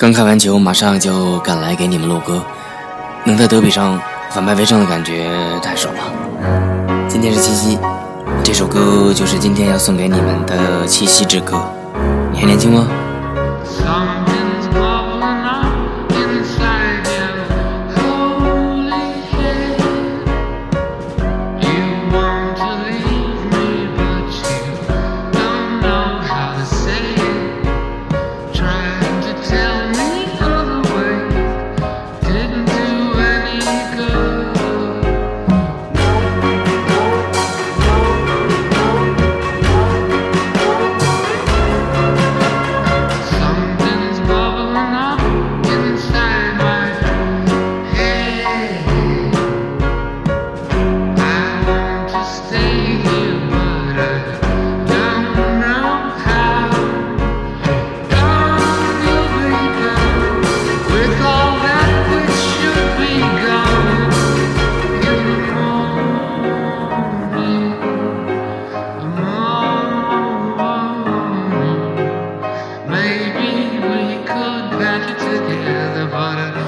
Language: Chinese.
刚看完球，马上就赶来给你们录歌，能在德比上反败为胜的感觉太爽了。今天是七夕，这首歌就是今天要送给你们的七夕之歌。你还年轻吗？together, but